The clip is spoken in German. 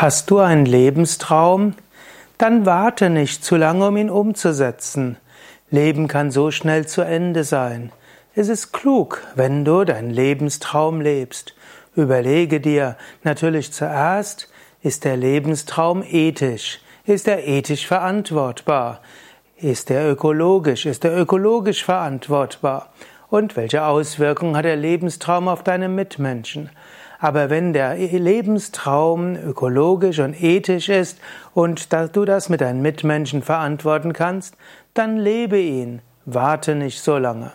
Hast du einen Lebenstraum? Dann warte nicht zu lange, um ihn umzusetzen. Leben kann so schnell zu Ende sein. Es ist klug, wenn du deinen Lebenstraum lebst. Überlege dir natürlich zuerst, ist der Lebenstraum ethisch? Ist er ethisch verantwortbar? Ist er ökologisch? Ist er ökologisch verantwortbar? Und welche Auswirkungen hat der Lebenstraum auf deine Mitmenschen? Aber wenn der Lebenstraum ökologisch und ethisch ist und du das mit deinen Mitmenschen verantworten kannst, dann lebe ihn. Warte nicht so lange.